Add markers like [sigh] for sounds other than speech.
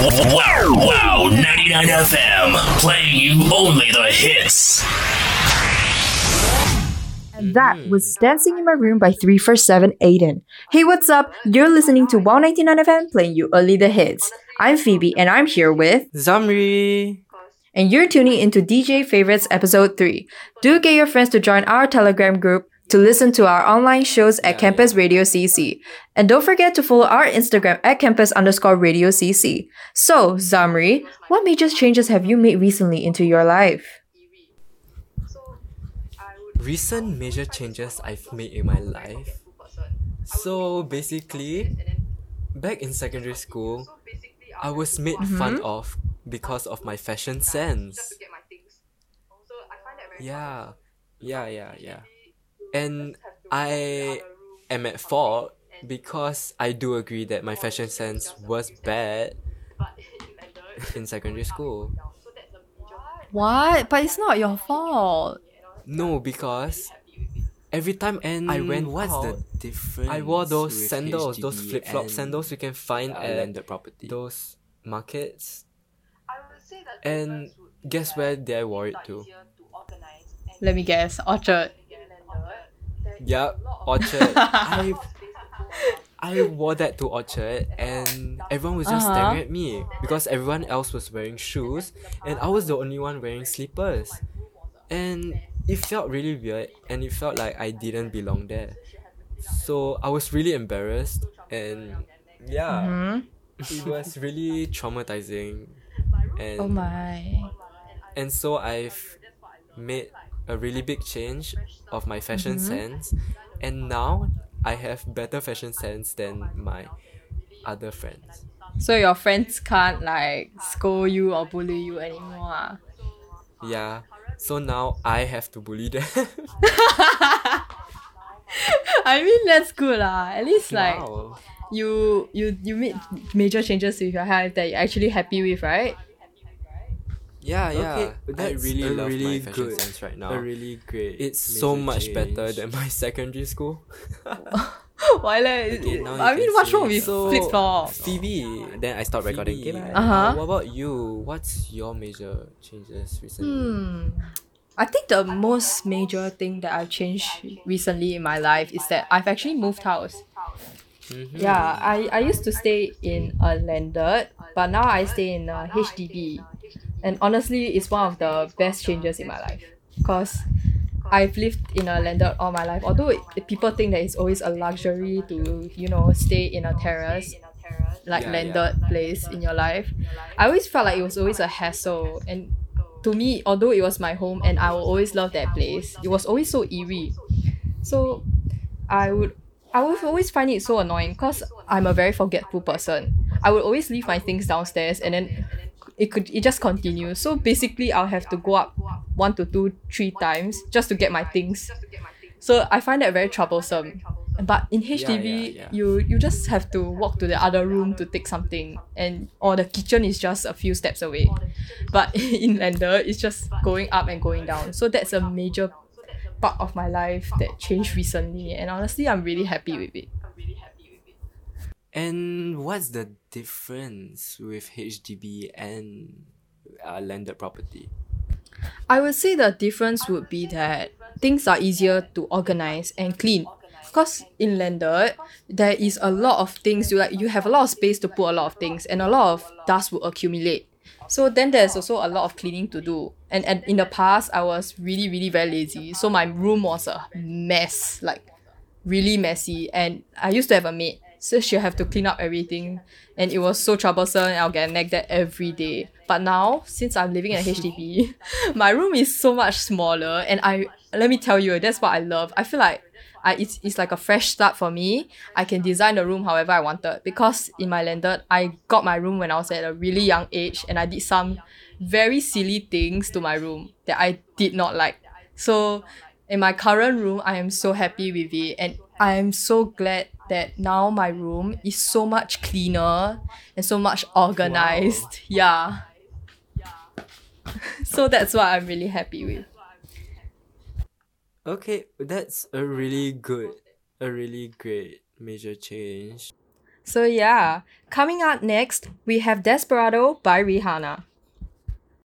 Wow, wow, 99 FM, playing you only the hits. And that was Dancing in My Room by 347aidan. Hey, what's up? You're listening to Wow 99 FM playing you only the hits. I'm Phoebe and I'm here with Zamri. and you're tuning into DJ Favorites episode 3. Do get your friends to join our Telegram group to listen to our online shows at Campus Radio CC. And don't forget to follow our Instagram at campus underscore radio CC. So, Zamri, what major changes have you made recently into your life? Recent major changes I've made in my life. So basically, back in secondary school, I was made mm-hmm. fun of because of my fashion sense. Yeah, yeah, yeah, yeah. And I am at fault because I do agree that my fashion sense was bad [laughs] in [laughs] secondary school. What? But it's not your fault. No, because every time And I went what's out, the difference? I wore those with sandals, those flip flop sandals you can find at landed property. those markets. And guess where did I wore it to? Let me guess. Orchard. Yup, Orchard. [laughs] I I wore that to Orchard and everyone was just Uh-huh. staring at me because everyone else was wearing shoes and I was the only one wearing slippers. And it felt really weird and it felt like I didn't belong there. So I was really embarrassed and yeah, Hmm? it was really traumatizing. And Oh my. and so I've made a really big change of my fashion Mm-hmm. sense and now I have better fashion sense than my other friends. So your friends can't like scold you or bully you anymore. ah? Yeah. So now I have to bully them. [laughs] I mean that's good lah. At least like wow. you you you made major changes with your life that you're actually happy with, right? Yeah, yeah. Okay, I really a love really my fashion good- sense right now. a really great. it's so major much better than my [laughs] secondary school. [laughs] Why like, Okay, now I you mean can what's wrong with so- flip flop? Phoebe, then I stopped recording. Phoebe. Okay, Uh-huh. What about you? What's your major changes recently? Hmm. I think the most major thing that I've changed recently in my life is that I've actually moved house. Mhm. Yeah, I, I used to stay in a landed, but now I stay in a HDB. And honestly, it's one of the best changes in my life. Because I've lived in a landed all my life. Although it, people think that it's always a luxury to, you know, stay in a terrace, like Yeah, landed place in your life. I always felt like it was always a hassle. And to me, although it was my home and I will always love that place, it was always so eerie. So I would I would always find it so annoying because I'm a very forgetful person. I would always leave my things downstairs and then it could it just continues. So basically I'll have to go up one to two, three times just to get my things. So I find that very troublesome. But in HDB, yeah, yeah. you you just have to walk to the other room to take something, and or the kitchen is just a few steps away. But [laughs] in Lander, it's just going up and going down. So that's a major part of my life that changed recently, and honestly, I'm really happy with it. I'm really happy with it. And what's the difference with HDB and uh, landed property? I would say the difference would be that things are easier to organize and clean. Because in landed, there is a lot of things you like you have a lot of space to put a lot of things and a lot of dust will accumulate. So then there's also a lot of cleaning to do. And, and in the past I was really, really very lazy. So my room was a mess, like really messy. And I used to have a maid. So she'll have to clean up everything. And it was so troublesome I'll get nagged at every day. But now, since I'm living in a HDB, my room is so much smaller. And I let me tell you, that's what I love. I feel like I it's, it's like a fresh start for me. I can design the room however I wanted. Because in my landed, I got my room when I was at a really young age and I did some very silly things to my room that I did not like. So in my current room, I am so happy with it and I am so glad that now my room is so much cleaner and so much organized. Yeah. [laughs] so that's what I'm really happy with. Okay, that's a really good, a really great major change. So yeah, coming up next, we have Desperado by Rihanna.